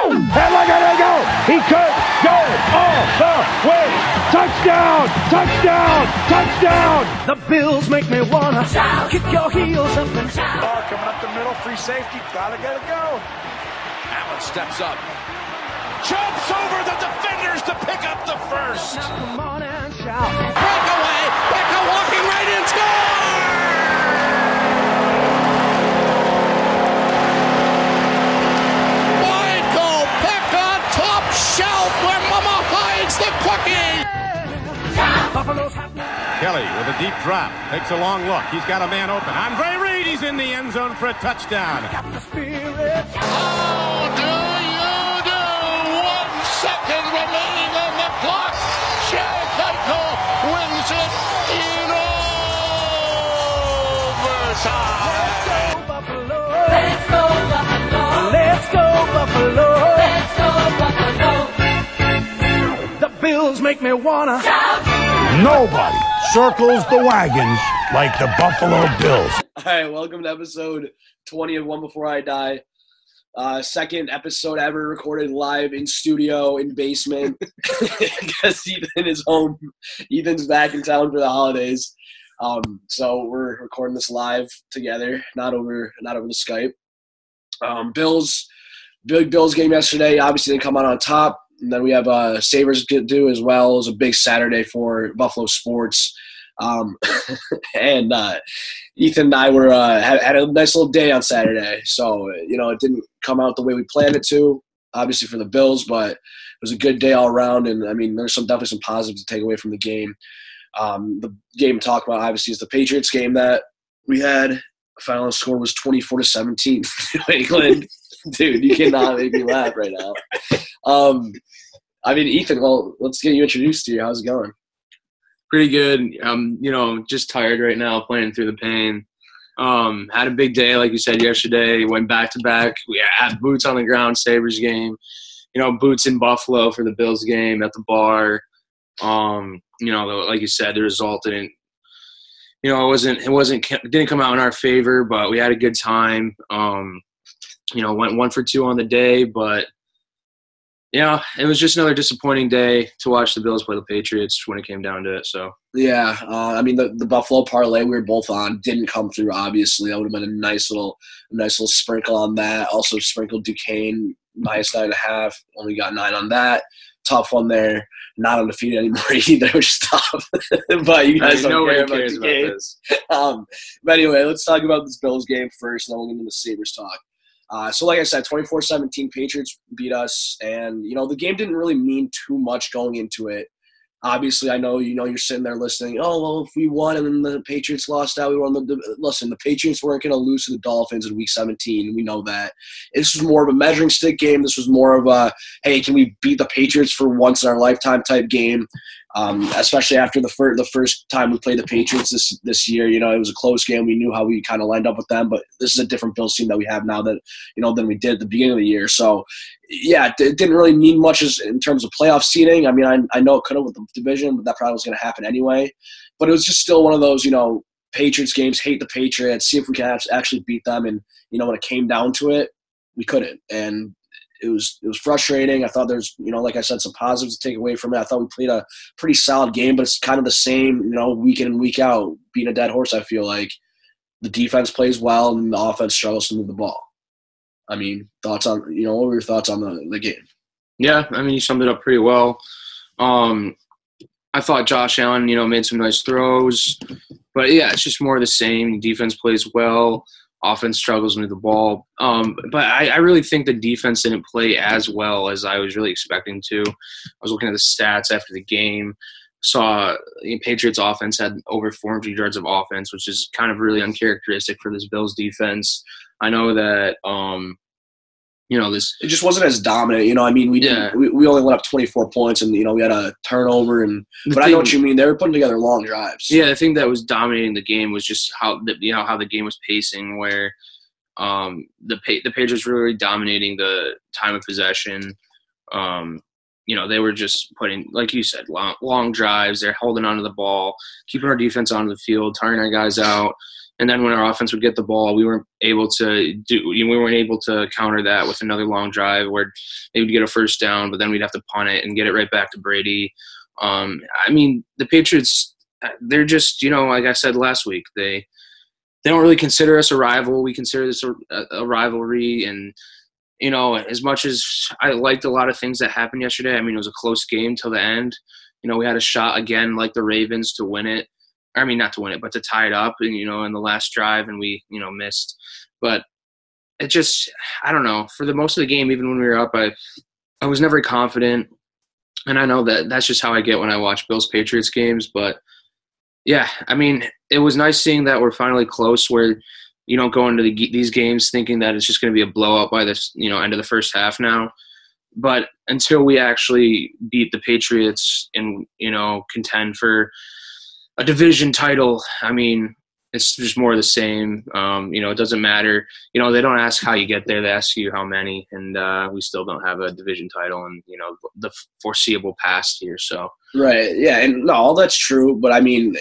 And look at him go! He could go all the way! Touchdown! Touchdown! Touchdown! The Bills make me wanna shout. Kick your heels up and shout. Bar coming up the middle, free safety. Gotta get it go. Allen steps up. Jumps over the defenders to pick up the first. Now come on and shout. Breakaway. Becca walking right in. Score! Hides. Buffalo's. Kelly with a deep drop. Takes a long look. He's got a man open. Andre Reed, he's in the end zone for a touchdown. Got the. How oh, do you do? One second remaining on the clock. Jack Eichel wins it in overtime. Go Buffalo. Let's go Buffalo. Let's go Buffalo. The Bills make me wanna shout. Nobody circles the wagons like the Buffalo Bills. All right, welcome to episode 20 of One Before I Die. Uh, second episode ever recorded live in studio in basement because Ethan is home. Ethan's back in town for the holidays, um, so we're recording this live together, not over not over the Skype. Um, Bills, big Bills game yesterday. Obviously, didn't come out on top. And then we have uh, get do as well. Was a big Saturday for Buffalo sports. Um, and uh, Ethan and I were uh, had, had a nice little day on Saturday. So you know, it didn't come out the way we planned it to. Obviously for the Bills, but it was a good day all around. And I mean, there's some definitely some positives to take away from the game. Um, the game to talk about obviously is the Patriots game that we had. Final score was 24 to 17. New England, dude, you cannot make me laugh right now. Um, I mean, Ethan, well, let's get you introduced to you. How's it going? pretty good. Um, you know, just tired right now, playing through the pain. Um, had a big day, like you said yesterday. Went back to back. We had boots on the ground, Sabres game. You know, boots in Buffalo for the Bills game at the bar. Um, you know, like you said, the result didn't. You know, it wasn't. It wasn't. Didn't come out in our favor, but we had a good time. Um, you know, went one for two on the day, but yeah, it was just another disappointing day to watch the Bills play the Patriots when it came down to it. So Yeah, uh, I mean the, the Buffalo parlay we were both on didn't come through. Obviously, that would have been a nice little, nice little sprinkle on that. Also sprinkled Duquesne minus nine and a half. Only got nine on that. Tough one there. Not undefeated anymore either, which is tough. but you guys don't care about cares about this. Um, but anyway, let's talk about this Bills game first, and then we'll get into the Sabres talk. Uh, so, like I said, 24 17 Patriots beat us. And, you know, the game didn't really mean too much going into it. Obviously, I know, you know, you're sitting there listening, oh, well, if we won and then the Patriots lost out, we won the. the listen, the Patriots weren't going to lose to the Dolphins in week 17. We know that. This was more of a measuring stick game. This was more of a, hey, can we beat the Patriots for once in our lifetime type game? Um, especially after the first the first time we played the Patriots this this year. You know, it was a close game. We knew how we kind of lined up with them, but this is a different Bills team that we have now that you know than we did at the beginning of the year. So, yeah, it, it didn't really mean much as, in terms of playoff seeding. I mean, I, I know it could have with the division, but that probably was going to happen anyway. But it was just still one of those, you know, Patriots games. Hate the Patriots. See if we can actually beat them. And you know, when it came down to it, we couldn't. And it was it was frustrating. I thought there's you know like I said some positives to take away from it. I thought we played a pretty solid game, but it's kind of the same you know week in and week out being a dead horse. I feel like the defense plays well and the offense struggles to move the ball. I mean, thoughts on you know what were your thoughts on the, the game? Yeah, I mean, you summed it up pretty well. Um, I thought Josh Allen, you know, made some nice throws, but yeah, it's just more of the same. Defense plays well, offense struggles with the ball. Um, but I, I really think the defense didn't play as well as I was really expecting to. I was looking at the stats after the game. Saw the Patriots offense had over 400 yards of offense, which is kind of really uncharacteristic for this Bills defense. I know that, um, you know, this It just wasn't as dominant. You know, I mean, we didn't. We, we only went up 24 points, and you know we had a turnover, and the but I know what you mean. They were putting together long drives. Yeah, the thing that was dominating the game was just how the, you know how the game was pacing, where um, the the Patriots were really dominating the time of possession. Um, you know, they were just putting, like you said, long, long drives. They're holding onto the ball, keeping our defense on the field, tiring our guys out, And then when our offense would get the ball, we weren't able to do. We weren't able to counter that with another long drive where they would get a first down, but then we'd have to punt it and get it right back to Brady. Um, I mean, the Patriots, they're just you know, like I said last week, they they don't really consider us a rival. We consider this a, a rivalry, and you know, as much as I liked a lot of things that happened yesterday, I mean, it was a close game till the end. You know, we had a shot again, like the Ravens, to win it. I mean, not to win it, but to tie it up, and you know, in the last drive, and we, you know, missed. But it just, I don't know. For the most of the game, even when we were up, I, I was never confident, and I know that that's just how I get when I watch Bills Patriots games. But yeah, I mean, it was nice seeing that we're finally close, where you don't go into the, these games thinking that it's just going to be a blowout by this you know end of the first half now but until we actually beat the patriots and you know contend for a division title i mean it's just more of the same. Um, you know it doesn't matter. You know they don't ask how you get there. They ask you how many and uh, we still don't have a division title and you know the foreseeable past here so. Right. Yeah and no all that's true but i mean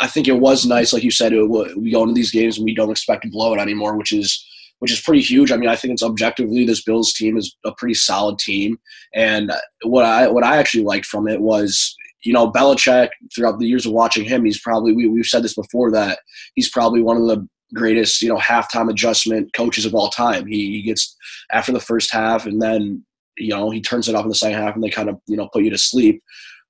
I think it was nice, like you said, we go into these games and we don't expect to blow it anymore, which is which is pretty huge. I mean, I think it's objectively this Bills team is a pretty solid team, and what I what I actually liked from it was you know Belichick throughout the years of watching him, he's probably we, we've said this before that he's probably one of the greatest you know halftime adjustment coaches of all time. He, he gets after the first half and then you know he turns it off in the second half and they kind of you know put you to sleep.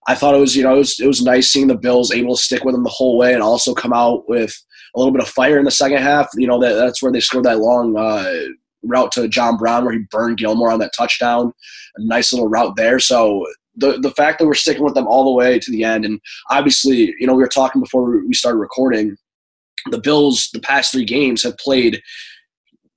I thought it was, you know, it was, it was nice seeing the Bills able to stick with them the whole way and also come out with a little bit of fire in the second half. You know, that, that's where they scored that long uh, route to John Brown where he burned Gilmore on that touchdown. A nice little route there. So the the fact that we're sticking with them all the way to the end, and obviously, you know, we were talking before we started recording. The Bills, the past three games, have played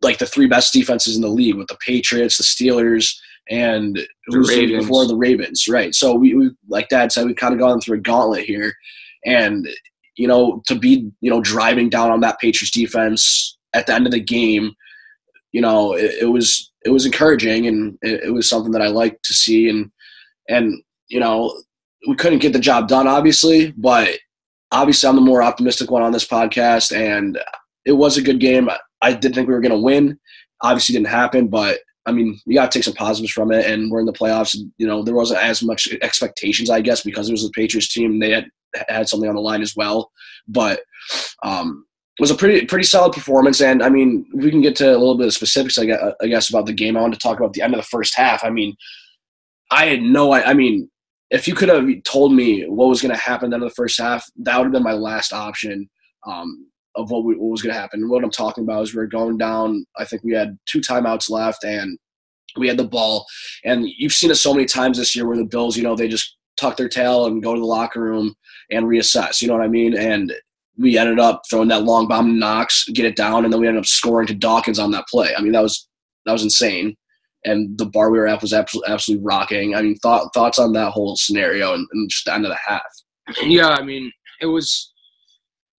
like the three best defenses in the league with the Patriots, the Steelers, and was before the Ravens, right? So we, we like Dad said, we've kind of gone through a gauntlet here, and you know, to be you know driving down on that Patriots defense at the end of the game, you know, it, it was it was encouraging, and it, it was something that I liked to see, and and you know, we couldn't get the job done, obviously, but obviously I'm the more optimistic one on this podcast, and it was a good game. I didn't think we were going to win. Obviously, didn't happen, but I mean, you got to take some positives from it, and we're in the playoffs. You know, there wasn't as much expectations, I guess, because it was the Patriots team. And they had had something on the line as well, but um, it was a pretty pretty solid performance. And I mean, we can get to a little bit of specifics, I guess, I guess about the game. I want to talk about the end of the first half. I mean, I had no. I, I mean, if you could have told me what was going to happen at the the first half, that would have been my last option. Um, of what, we, what was going to happen. What I'm talking about is we are going down. I think we had two timeouts left, and we had the ball. And you've seen it so many times this year where the Bills, you know, they just tuck their tail and go to the locker room and reassess. You know what I mean? And we ended up throwing that long bomb to Knox, get it down, and then we ended up scoring to Dawkins on that play. I mean, that was that was insane. And the bar we were at was absolutely, absolutely rocking. I mean, thought, thoughts on that whole scenario and, and just the end of the half. Yeah, I mean, it was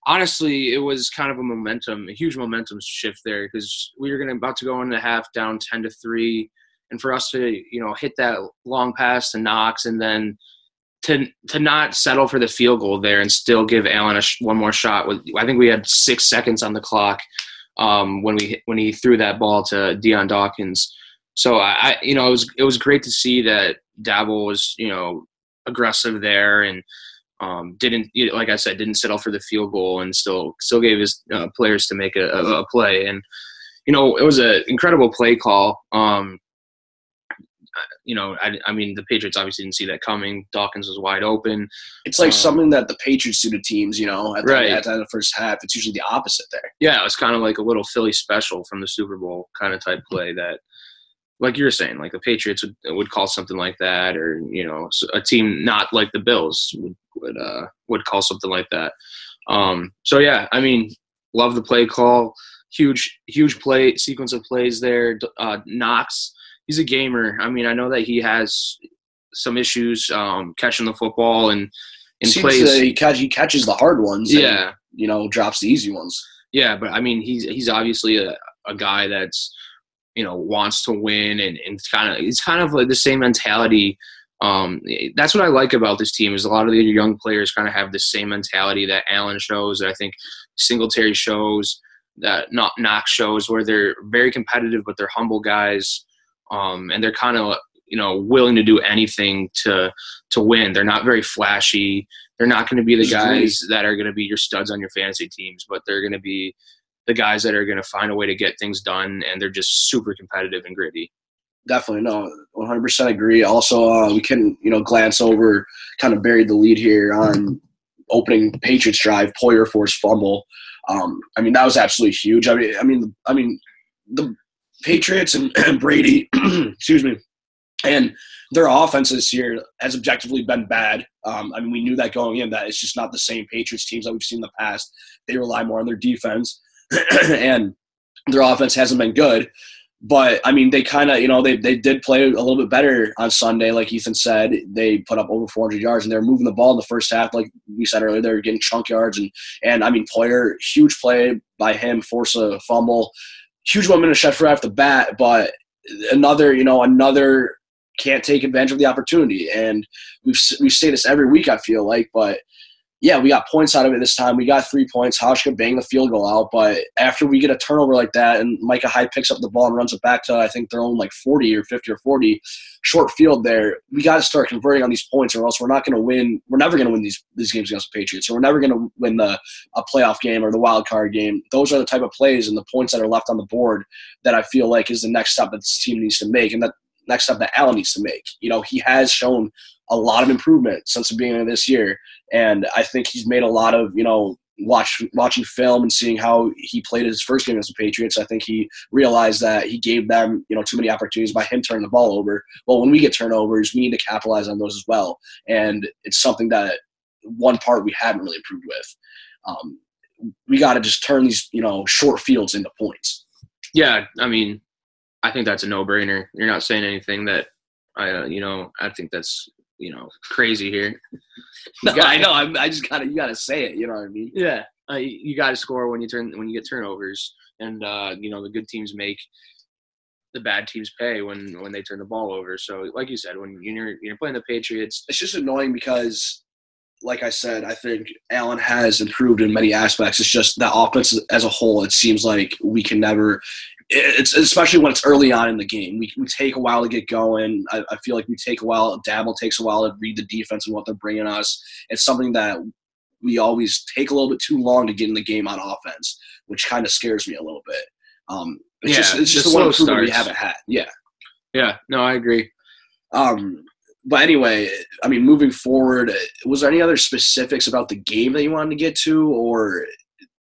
honestly, it was kind of a momentum, a huge momentum shift there because we were going about to go into the half down ten to three, and for us to you know hit that long pass to Knox and then to to not settle for the field goal there and still give Allen a sh- one more shot. With I think we had six seconds on the clock um, when we when he threw that ball to Dion Dawkins. So I, you know, it was it was great to see that Daboll was you know aggressive there and um, didn't like I said didn't settle for the field goal and still still gave his uh, players to make a, a, a, play and you know it was an incredible play call. Um, you know, I, I mean, the Patriots obviously didn't see that coming. Dawkins was wide open. It's like um, something that the Patriots do to teams, you know, at the, right. at the end of the first half. It's usually the opposite there. Yeah, it was kind of like a little Philly special from the Super Bowl kind of type play that like you're saying, like the Patriots would, would call something like that, or you know, a team not like the Bills would would uh, would call something like that. Um, so yeah, I mean, love the play call. Huge, huge play sequence of plays there. Uh, Knox, he's a gamer. I mean, I know that he has some issues um, catching the football and in plays. He, catch, he catches the hard ones. Yeah, and, you know, drops the easy ones. Yeah, but I mean, he's he's obviously a, a guy that's you know wants to win and, and kind of it's kind of like the same mentality um, that's what I like about this team is a lot of the young players kind of have the same mentality that Allen shows. I think Singletary shows, that not knock shows where they're very competitive, but they're humble guys, um, and they're kind of you know willing to do anything to to win. They're not very flashy. They're not going to be the guys that are going to be your studs on your fantasy teams, but they're going to be the guys that are going to find a way to get things done, and they're just super competitive and gritty. Definitely, no, 100% agree. Also, uh, we can you know glance over, kind of buried the lead here on opening Patriots drive, Poyer forced fumble. Um, I mean, that was absolutely huge. I mean, I mean, I mean, the Patriots and, and Brady, excuse me, and their offense this year has objectively been bad. Um, I mean, we knew that going in that it's just not the same Patriots teams that we've seen in the past. They rely more on their defense, and their offense hasn't been good. But I mean, they kind of, you know, they, they did play a little bit better on Sunday, like Ethan said. They put up over 400 yards, and they're moving the ball in the first half, like we said earlier. They're getting chunk yards, and and I mean, Poyer, huge play by him, force a fumble, huge minute shot for after the bat, but another, you know, another can't take advantage of the opportunity, and we've we say this every week. I feel like, but yeah, we got points out of it this time. We got three points. Hauschka bang the field goal out, but after we get a turnover like that, and Micah Hyde picks up the ball and runs it back to I think their own like 40 or 50 or 40, short field there. We got to start converting on these points, or else we're not going to win. We're never going to win these these games against the Patriots, or we're never going to win the a playoff game or the wild card game. Those are the type of plays and the points that are left on the board that I feel like is the next step that this team needs to make, and that next step that Allen needs to make. You know, he has shown a lot of improvement since the beginning of this year and I think he's made a lot of you know watch watching film and seeing how he played his first game against the Patriots. I think he realized that he gave them you know too many opportunities by him turning the ball over. Well, when we get turnovers, we need to capitalize on those as well, and it's something that one part we haven't really improved with. Um, we got to just turn these you know short fields into points. Yeah, I mean, I think that's a no-brainer. You're not saying anything that I, uh, you know, I think that's you know crazy here. No, I know. I, I just gotta you gotta say it. You know what I mean? Yeah, uh, you got to score when you turn when you get turnovers, and uh, you know the good teams make the bad teams pay when when they turn the ball over. So, like you said, when you're you're playing the Patriots, it's just annoying because, like I said, I think Allen has improved in many aspects. It's just that offense as a whole. It seems like we can never it's especially when it's early on in the game. We, we take a while to get going. I, I, feel like we take a while. Daboll takes a while to read the defense and what they're bringing us. It's something that we always take a little bit too long to get in the game on offense, which kind of scares me a little bit. Um, it's yeah, just it's just the one improvement we haven't had. Yeah. Yeah. No, I agree. Um, but anyway, I mean, moving forward, was there any other specifics about the game that you wanted to get to, or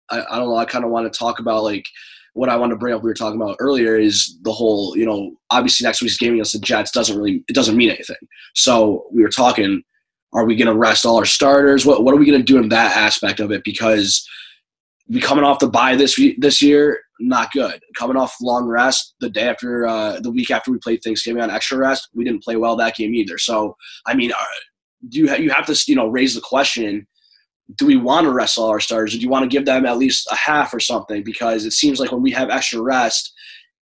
I, I don't know. I kind of want to talk about like what I want to bring up, we were talking about earlier, is the whole, you know, obviously next week's game against the Jets doesn't really, it doesn't mean anything. So we were talking, are we going to rest all our starters? What, what are we going to do in that aspect of it? Because coming off the bye this this year, not good. Coming off long rest, the day after, uh, the week after we played Thanksgiving on extra rest, we didn't play well that game either. So, I mean, uh, do you, you have to, you know, raise the question – do we want to rest all our starters? do you want to give them at least a half or something? Because it seems like when we have extra rest,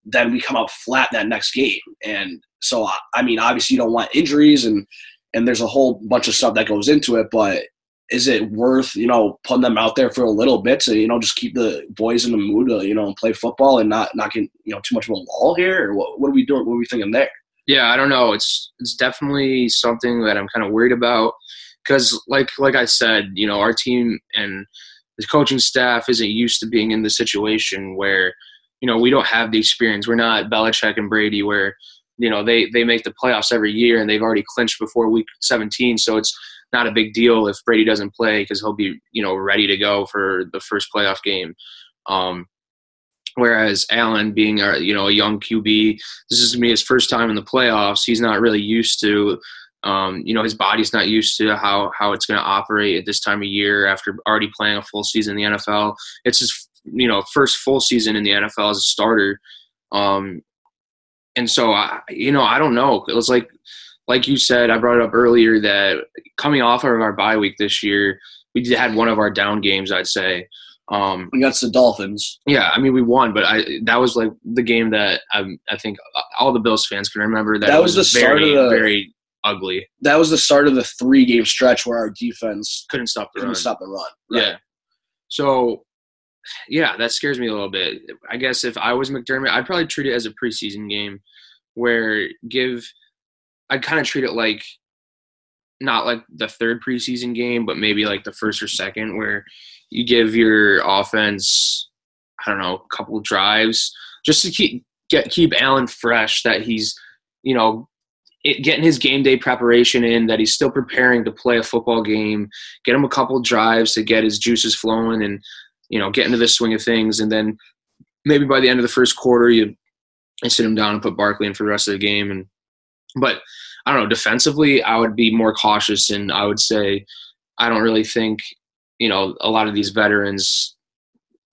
then we come out flat that next game. And so, I mean, obviously you don't want injuries and and there's a whole bunch of stuff that goes into it. But is it worth you know putting them out there for a little bit to you know just keep the boys in the mood to you know play football and not not get you know too much of a lull here? Or what, what are we doing? What are we thinking there? Yeah, I don't know. It's it's definitely something that I'm kind of worried about because like like I said, you know, our team and the coaching staff isn't used to being in the situation where, you know, we don't have the experience. We're not Belichick and Brady where, you know, they they make the playoffs every year and they've already clinched before week 17, so it's not a big deal if Brady doesn't play because he'll be, you know, ready to go for the first playoff game. Um, whereas Allen, being a you know a young QB, this is gonna be his first time in the playoffs. He's not really used to um, you know, his body's not used to how how it's going to operate at this time of year after already playing a full season in the NFL. It's his you know first full season in the NFL as a starter, um, and so I you know I don't know. It was like like you said, I brought it up earlier that coming off of our bye week this year, we had one of our down games. I'd say. Um, against the Dolphins. Yeah, I mean we won, but I that was like the game that I, I think all the Bills fans can remember that, that was, was the very, start of the, very ugly. That was the start of the three game stretch where our defense couldn't stop the couldn't run. stop the run. Right. Yeah. So yeah, that scares me a little bit. I guess if I was McDermott, I'd probably treat it as a preseason game where give I'd kind of treat it like not like the third preseason game, but maybe like the first or second where you give your offense I don't know, a couple drives just to keep get keep Allen fresh that he's, you know, it, getting his game day preparation in, that he's still preparing to play a football game, get him a couple drives to get his juices flowing and you know, get into the swing of things, and then maybe by the end of the first quarter, you, you sit him down and put Barkley in for the rest of the game. And but I don't know, defensively, I would be more cautious, and I would say I don't really think you know a lot of these veterans.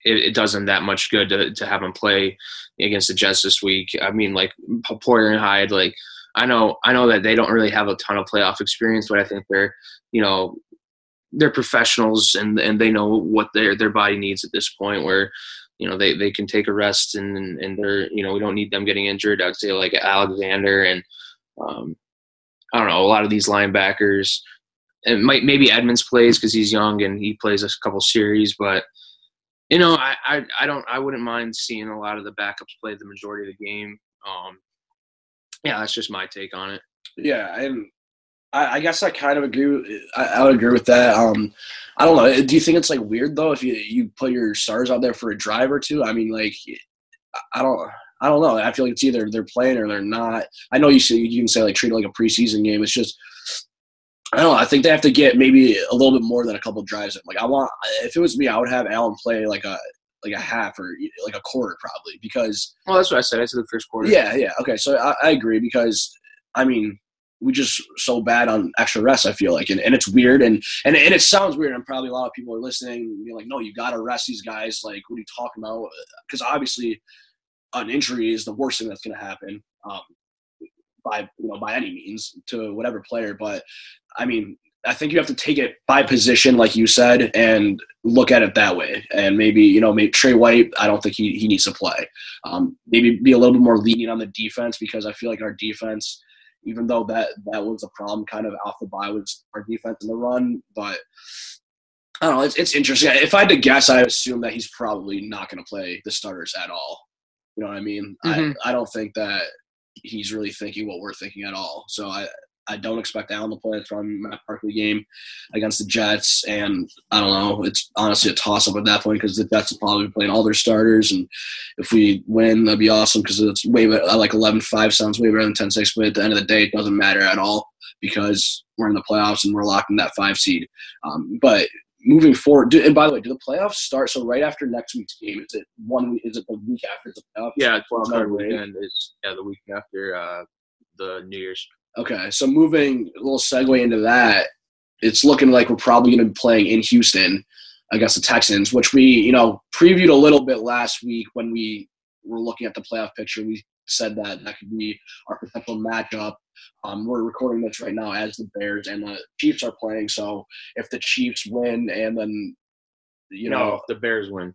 It, it doesn't that much good to to have them play against the Jets this week. I mean, like Poyer and Hyde, like I know I know that they don't really have a ton of playoff experience, but I think they're you know they're professionals and and they know what their their body needs at this point where you know they, they can take a rest and and they're you know we don't need them getting injured i'd say like alexander and um, i don't know a lot of these linebackers and might maybe edmunds plays because he's young and he plays a couple series but you know I, I i don't i wouldn't mind seeing a lot of the backups play the majority of the game um yeah that's just my take on it Yeah, and I, I guess I kind of agree. With, I, I would agree with that. Um, I don't know. Do you think it's like weird though if you you put your stars out there for a drive or two? I mean, like, I don't. I don't know. I feel like it's either they're playing or they're not. I know you say you can say like treat it like a preseason game. It's just I don't know. I think they have to get maybe a little bit more than a couple drives. Like I want, if it was me, I would have Allen play like a like a half or like a quarter probably because. well that's what i said i said the first quarter Yeah, yeah. Okay, so I, I agree because I mean we just so bad on extra rest. I feel like, and, and it's weird, and, and and it sounds weird, and probably a lot of people are listening, being like, no, you got to rest these guys. Like, what are you talking about? Because obviously, an injury is the worst thing that's going to happen. Um, by you know by any means to whatever player, but I mean. I think you have to take it by position, like you said, and look at it that way. And maybe, you know, maybe Tre White, I don't think he, he needs to play. Um, maybe be a little bit more lenient on the defense because I feel like our defense even though that that was a problem kind of off the bye was our defense in the run. But I don't know. It's, it's interesting. If I had to guess, I assume that he's probably not going to play the starters at all. You know what I mean? Mhm. I, I don't think that he's really thinking what we're thinking at all. So I, I don't expect Allen to play from Matt Barkley game against the Jets. And I don't know. It's honestly a toss up at that point because the Jets will probably be playing all their starters. And if we win, that'd be awesome because it's way better. Like 11 5 sounds way better than 10 6. But at the end of the day, it doesn't matter at all because we're in the playoffs and we're locked in that five seed. Um, but moving forward, do, and by the way, do the playoffs start? So right after next week's game, is it one? week- Is it the week after the playoffs? yeah 12 No card weekend is yeah the week after uh the new year's Okay, so moving a little segue into that, it's looking like we're probably going to be playing in Houston against the Texans, which we, you know, previewed a little bit last week when we were looking at the playoff picture. We said that that could be our potential matchup. Um, we're recording this right now as the Bears and the Chiefs are playing. So if the Chiefs win and then, you know, no if the bears win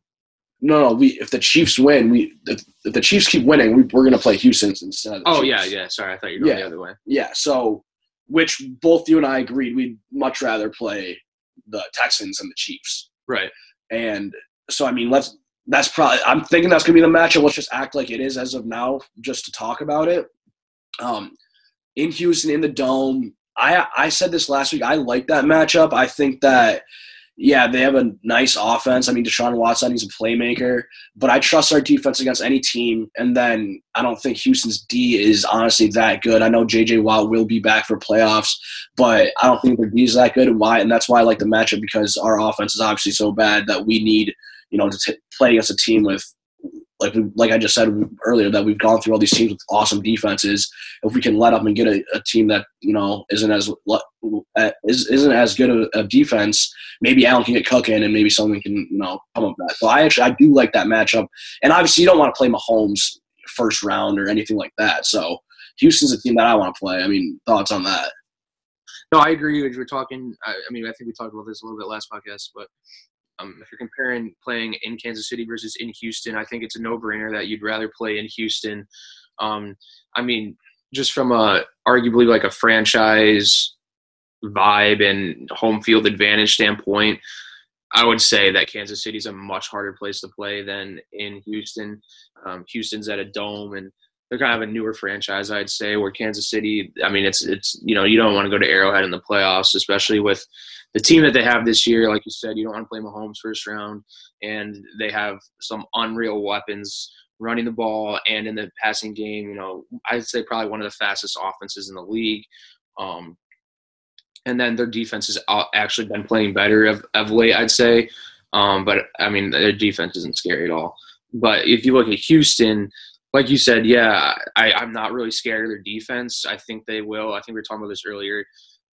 no, no, we if the Chiefs win, we if, if the Chiefs keep winning, we, we're going to play Houston instead. Of the oh Chiefs. yeah yeah sorry i thought you were going Yeah. the other way Yeah, so which both you and I agreed we'd much rather play the Texans and the Chiefs. right And so I mean, let's that's probably I'm thinking that's gonna be the matchup. Let's just act like it is as of now, just to talk about it. Um, in Houston, in the dome, I I said this last week. I like that matchup. I think that yeah, they have a nice offense. I mean, Deshaun Watson, he's a playmaker, but I trust our defense against any team. And then I don't think Houston's D is honestly that good. I know JJ Watt will be back for playoffs, but I don't think their D is that good. And why? And that's why I like the matchup because our offense is obviously so bad that we need, you know, to t- play against a team with, like we, like I just said earlier, that we've gone through all these teams with awesome defenses. If we can let up and get a, a team that you know isn't as is, isn't as good of a defense, maybe Allen can get cooking and maybe someone can you know come up that. So I actually I do like that matchup. And obviously you don't want to play Mahomes first round or anything like that. So Houston's a team that I want to play. I mean, thoughts on that? No, I agree. As we're talking, I, I mean, I think we talked about this a little bit last podcast, but um, if you're comparing playing in Kansas City versus in Houston, I think it's a no-brainer that you'd rather play in Houston. Um, I mean, just from a arguably like a franchise vibe and home field advantage standpoint, I would say that Kansas City is a much harder place to play than in Houston. Um, Houston's at a dome, and they're kind of a newer franchise, I'd say. Where Kansas City, I mean, it's it's you know you don't want to go to Arrowhead in the playoffs, especially with the team that they have this year. Like you said, you don't want to play Mahomes first round, and they have some unreal weapons running the ball and in the passing game. You know, I'd say probably one of the fastest offenses in the league. Um, and then their defense has actually been playing better of, of late, I'd say. Um, but I mean, their defense isn't scary at all. But if you look at Houston, like you said, yeah, I, I'm not really scared of their defense. I think they will. I think we were talking about this earlier.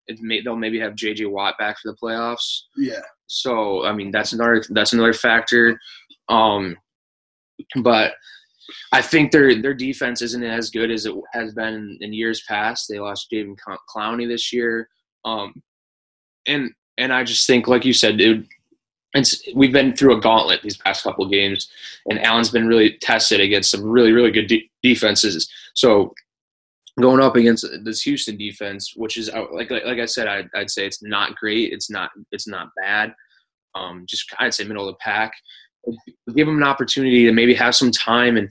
It may, they'll maybe have J.J. Watt back for the playoffs. Yeah. So I mean, that's another that's another factor. Um, but I think their their defense isn't as good as it has been in years past. They lost Jadeveon Clowney this year. Um, and and I just think, like you said, dude, it's we've been through a gauntlet these past couple games, and Allen's been really tested against some really really good de- defenses. So going up against this Houston defense, which is like like, like I said, I'd, I'd say it's not great. It's not it's not bad. Um, just I'd say middle of the pack. Give them an opportunity to maybe have some time and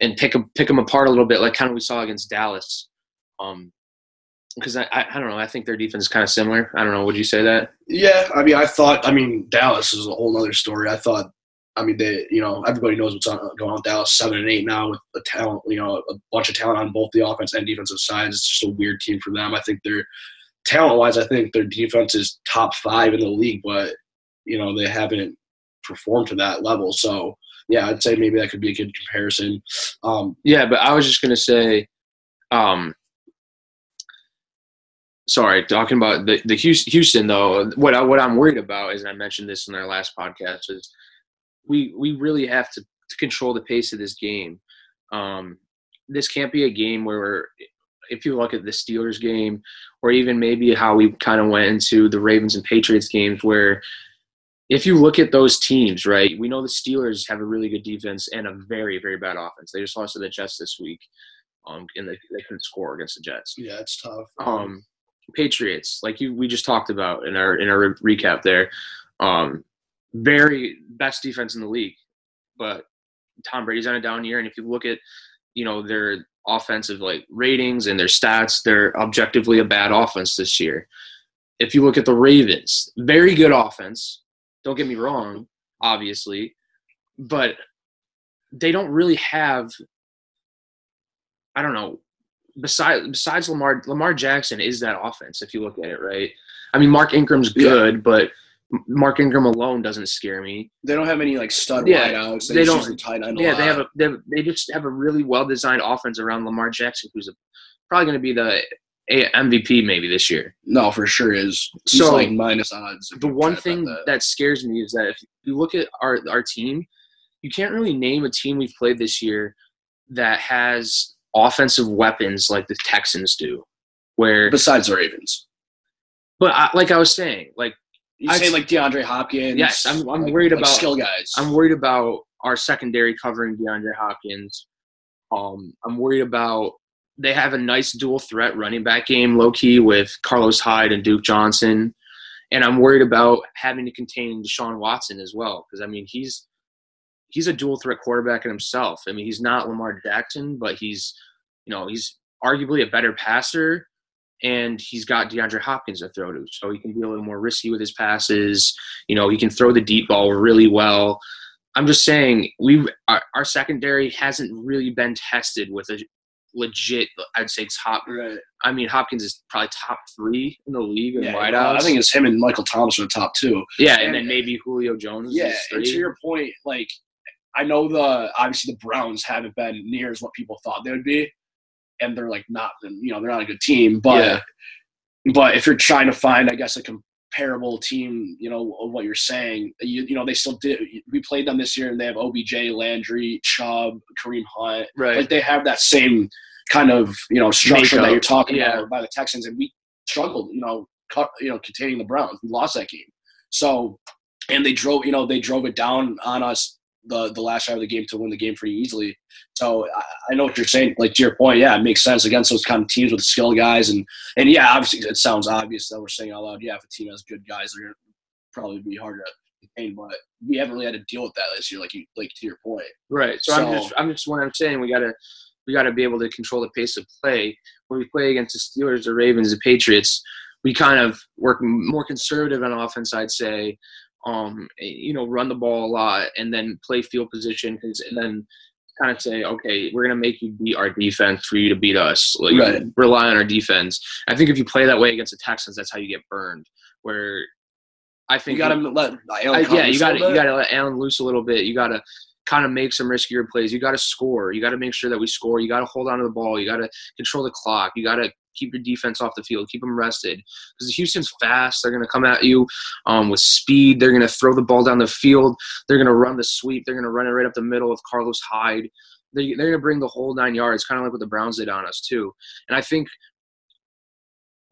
and pick them pick them apart a little bit, like kind of we saw against Dallas. Um, because I, I, I don't know. I think their defense is kind of similar. I don't know. Would you say that? Yeah, I mean, I thought. I mean, Dallas is a whole other story. I thought. I mean, they. You know, everybody knows what's on, going on with Dallas. Seven and eight now with a talent. You know, a bunch of talent on both the offense and defensive sides. It's just a weird team for them. I think they're talent wise. I think their defense is top five in the league, but you know they haven't performed to that level. So yeah, I'd say maybe that could be a good comparison. Um, yeah, but I was just gonna say. Um, sorry, talking about the, the Houston though, what I, what I'm worried about is, and I mentioned this in our last podcast, is we we really have to, to control the pace of this game. Um, this can't be a game where if you look at the Steelers game, or even maybe how we kind of went into the Ravens and Patriots games, where if you look at those teams, right, we know the Steelers have a really good defense and a very, very bad offense. They just lost to the Jets this week, um, and they, they couldn't score against the Jets. Yeah, it's tough. Um, Patriots, like you we just talked about in our in our recap there, um, very best defense in the league, but Tom Brady's on a down year, and if you look at you know their offensive like ratings and their stats, they're objectively a bad offense this year. If you look at the Ravens, very good offense. Don't get me wrong, obviously, but they don't really have. I don't know besides besides Lamar Lamar Jackson is that offense if you look at it right. I mean Mark Ingram's good, yeah. but Mark Ingram alone doesn't scare me. They don't have any like stud yeah, wideouts. They, they don't. Tight end yeah, they have a they, have, they just have a really well designed offense around Lamar Jackson, who's a, probably going to be the MVP maybe this year. No, for sure is. He's so like minus odds. The one thing that. that scares me is that if you look at our our team, you can't really name a team we've played this year that has offensive weapons like the Texans do. Where besides the Ravens, but I, like I was saying, like you say like DeAndre Hopkins. Yes, I'm, I'm like, worried like about skill guys. I'm worried about our secondary covering DeAndre Hopkins. Um, I'm worried about they have a nice dual threat running back game, low key with Carlos Hyde and Duke Johnson, and I'm worried about having to contain Deshaun Watson as well because I mean he's he's a dual threat quarterback in himself. I mean, he's not Lamar Jackson, but he's, you know, he's arguably a better passer, and he's got DeAndre Hopkins to throw to, so he can be a little more risky with his passes. You know, he can throw the deep ball really well. I'm just saying, we our, our secondary hasn't really been tested with a legit, I'd say top. Right. I mean, Hopkins is probably top three in the league in yeah, wideouts. I think it's him and Michael Thomas are the top two. Yeah, and, and then maybe Julio Jones. Yeah, and to your point, like I know the obviously the Browns haven't been near as what people thought they would be, and they're like not you know they're not a good team. But yeah. but if you're trying to find, I guess, a comparable team, you know, of what you're saying, you you know they still did. We played them this year, and they have OBJ, Landry, Chubb, Kareem Hunt. Right. Like they have that same kind of you know structure Makeup. that you're talking Yeah. about by the Texans, and we struggled, you know, cut, you know, containing the Browns. We lost that game. So, and they drove, you know, they drove it down on us the the last drive of the game to win the game pretty easily. So I, I know what you're saying. Like to your point, yeah, it makes sense against those kind of teams with skill guys, and and yeah, obviously it sounds obvious that we're saying out loud. Yeah, if a team has good guys, they're gonna probably be hard to contain. but we haven't really had to deal with that this year, like you like to your point. Right. So, I'm just I'm just what I'm saying. We gotta we gotta be able to control the pace of play. When we play against the Steelers, the Ravens, the Patriots, we kind of work more conservative on offense. I'd say, um, you know, run the ball a lot and then play field position, 'cause- and then kind of say, okay, we're gonna make you beat our defense for you to beat us. Like Right. rely on our defense. I think if you play that way against the Texans, that's how you get burned. Where I think You got to let I, Allen come yeah, you got to you got to let Allen loose a little bit. You got to kind of make some riskier plays. You got to score. You got to make sure that we score. You got to hold on to the ball. You got to control the clock. You got to keep your defense off the field. Keep them rested because Houston's fast. They're going to come at you um, with speed. They're going to throw the ball down the field. They're going to run the sweep. They're going to run it right up the middle with Carlos Hyde. They, they're going to bring the whole nine yards, kind of like what the Browns did on us too. And I think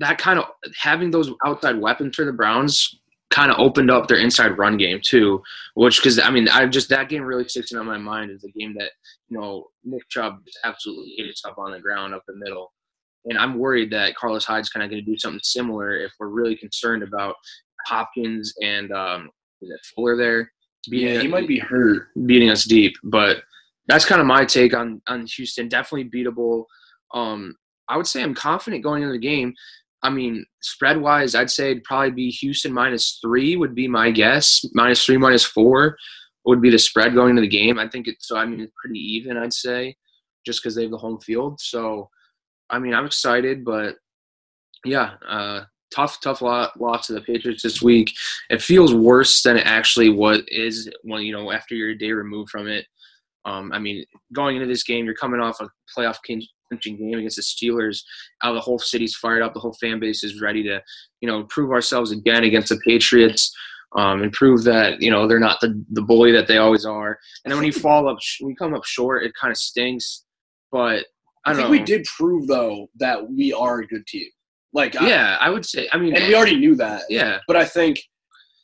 that kind of having those outside weapons for the Browns kind of opened up their inside run game too, which because I mean I just that game really sticks in my mind is a game that you know Nick Chubb absolutely ate us up on the ground up the middle, and I'm worried that Carlos Hyde's kind of going to do something similar if we're really concerned about Hopkins and um, is it Fuller there Yeah, he might be hurt. beating us deep. But that's kind of my take on on Houston. Definitely beatable. Um, I would say I'm confident going into the game. I mean, spread wise, I'd say it'd probably be Houston minus three would be my guess. Minus three, minus four would be the spread going into the game. I think it's so. I mean, it's pretty even. I'd say just because they have the home field. So, I mean, I'm excited, but yeah, uh, tough, tough lot, loss to the Patriots this week. It feels worse than it actually what is when you know after you're a day removed from it. Um, I mean, going into this game, you're coming off a playoff clinching game against the Steelers. How the whole city's fired up, the whole fan base is ready to, you know, prove ourselves again against the Patriots. Um, and prove that you know they're not the, the bully that they always are. And then when you fall up, when you come up short, it kind of stinks. But I I, think know. we did prove though that we are a good team. Like, Yeah, I would say. I mean, and we already knew that. yeah. But I think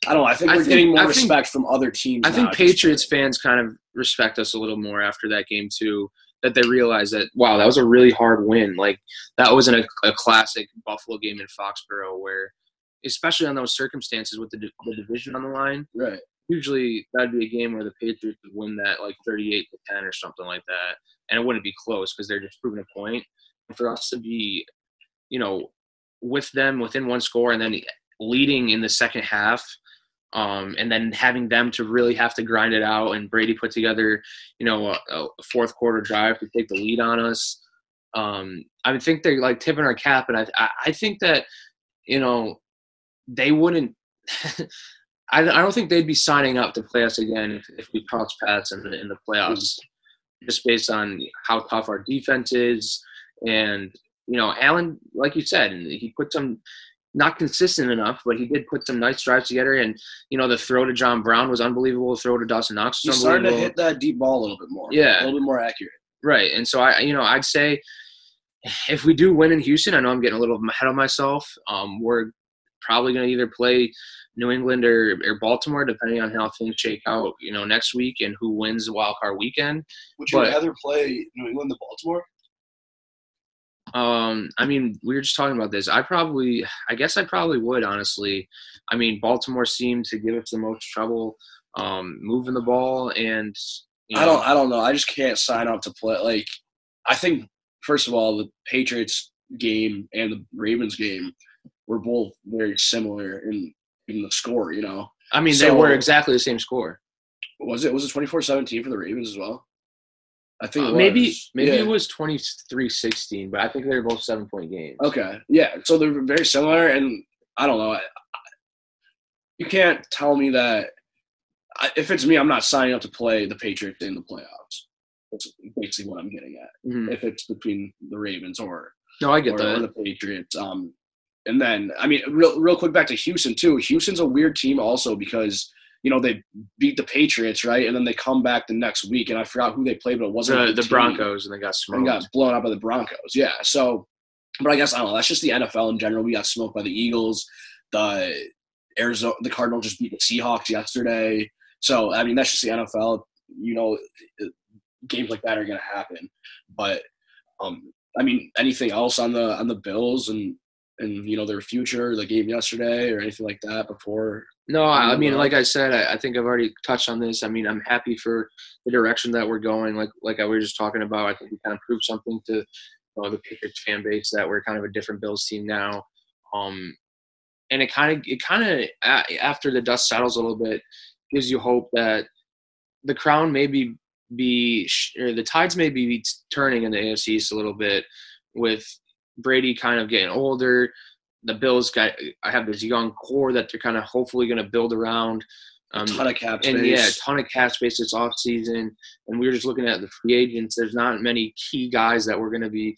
I don't know. I think I we're think- getting more I think- respect from other teams. I think Patriots fans kind of respect us a little more after that game too. That they realize that wow, that was a really hard win. Like that wasn't a, a classic Buffalo game in Foxborough, where especially on those circumstances with the, the division on the line, right. usually that'd be a game where the Patriots would win that like thirty-eight to ten or something like that, and it wouldn't be close because they're just proving a point. And for us to be, you know, with them within one score and then leading in the second half, um, and then having them to really have to grind it out, and Brady put together, you know, a, a fourth quarter drive to take the lead on us. Um, I would think they're like tipping our cap, and I, I, think that, you know, they wouldn't. I, don't think they'd be signing up to play us again if, if we cross paths in the, in the playoffs, just based on how tough our defense is. And, you know, Allen, like you said, he put some, not consistent enough, but he did put some nice drives together. And, you know, the throw to John Brown was unbelievable. The throw to Dawson Knox was He's starting to hit that deep ball a little bit more. Yeah. a little bit more accurate. Right. And so I, you know, I'd say if we do win in Houston, I know I'm getting a little ahead of myself. Um, we're probably going to either play New England or, or Baltimore, depending on how things shake out, you know, next week and who wins the wild card weekend. Would you But- rather play New England than Baltimore? Um, I mean, we were just talking about this. I probably, I guess I probably would, honestly. I mean, Baltimore seemed to give us the most trouble um, moving the ball, and you I don't. I don't know. I just can't sign up to play. Like, I think first of all, the Patriots game and the Ravens game were both very similar in in the score. You know, I mean, they were exactly the same score. was it was it 24-17 for the Ravens as well? I think Uh, maybe maybe Yeah. it was 23-16, but I think they were both seven point games. Okay, yeah. So they're very similar, and I don't know. I, I- you can't tell me that. I, if it's me, I'm not signing up to play the Patriots in the playoffs. That's basically what I'm getting at. Mhm. If it's between the Ravens or No, I get or, that. or the Patriots. Um, and then I mean, real real quick back to Houston too. Houston's a weird team also because you know they beat the Patriots right, and then they come back the next week, and I forgot who they played, but it wasn't the, the Broncos and they got smoked. and got blown out by the Broncos. Yeah. So, but I guess I don't know. That's just the NFL in general. We got smoked by the Eagles. The Arizona, the Cardinals just beat the Seahawks yesterday. So I mean, that's just the NFL. You know, games like that are going to happen. But um, I mean, anything else on the on the Bills and and you know their future, the game yesterday, or anything like that before? No, I I mean, Uh, like I said, I, I think I've already touched on this. I mean, I'm happy for the direction that we're going. Like, like I was just talking about, I think we kind of proved something to you know, the Patriots fan base that we're kind of a different Bills team now. Um, and it kind of, it kind of after the dust settles a little bit, gives you hope that the crown maybe be or the tides may be turning in the AFC East a little bit with Brady kind of getting older. The Bills got I have this young core that they're kind of hopefully going to build around. Um, ton of cap space. and yeah, a ton of cap space this off season. And we were just looking at the free agents. There's not many key guys that we're going to be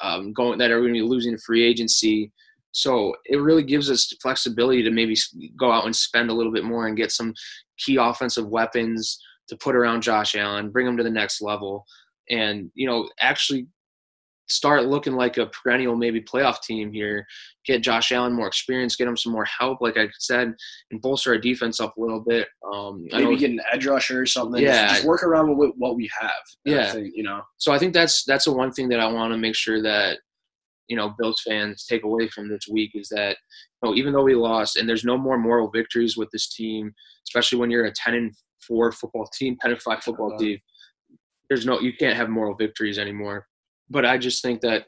um, going that are going to be losing free agency. So it really gives us flexibility to maybe go out and spend a little bit more and get some key offensive weapons to put around Josh Allen, bring him to the next level, and you know actually start looking like a perennial maybe playoff team here. Get Josh Allen more experience, get him some more help, like I said, and bolster our defense up a little bit. Um, Maybe get an edge rusher or something. Yeah. Just, just work around with what we have. Yeah. you know. so I think that's that's the one thing that I want to make sure that you know Bills fans take away from this week is that you know, even though we lost and there's no more moral victories with this team, especially when you're a ten and four football team, ten and five football Uh-huh. team. There's no you can't have moral victories anymore. But I just think that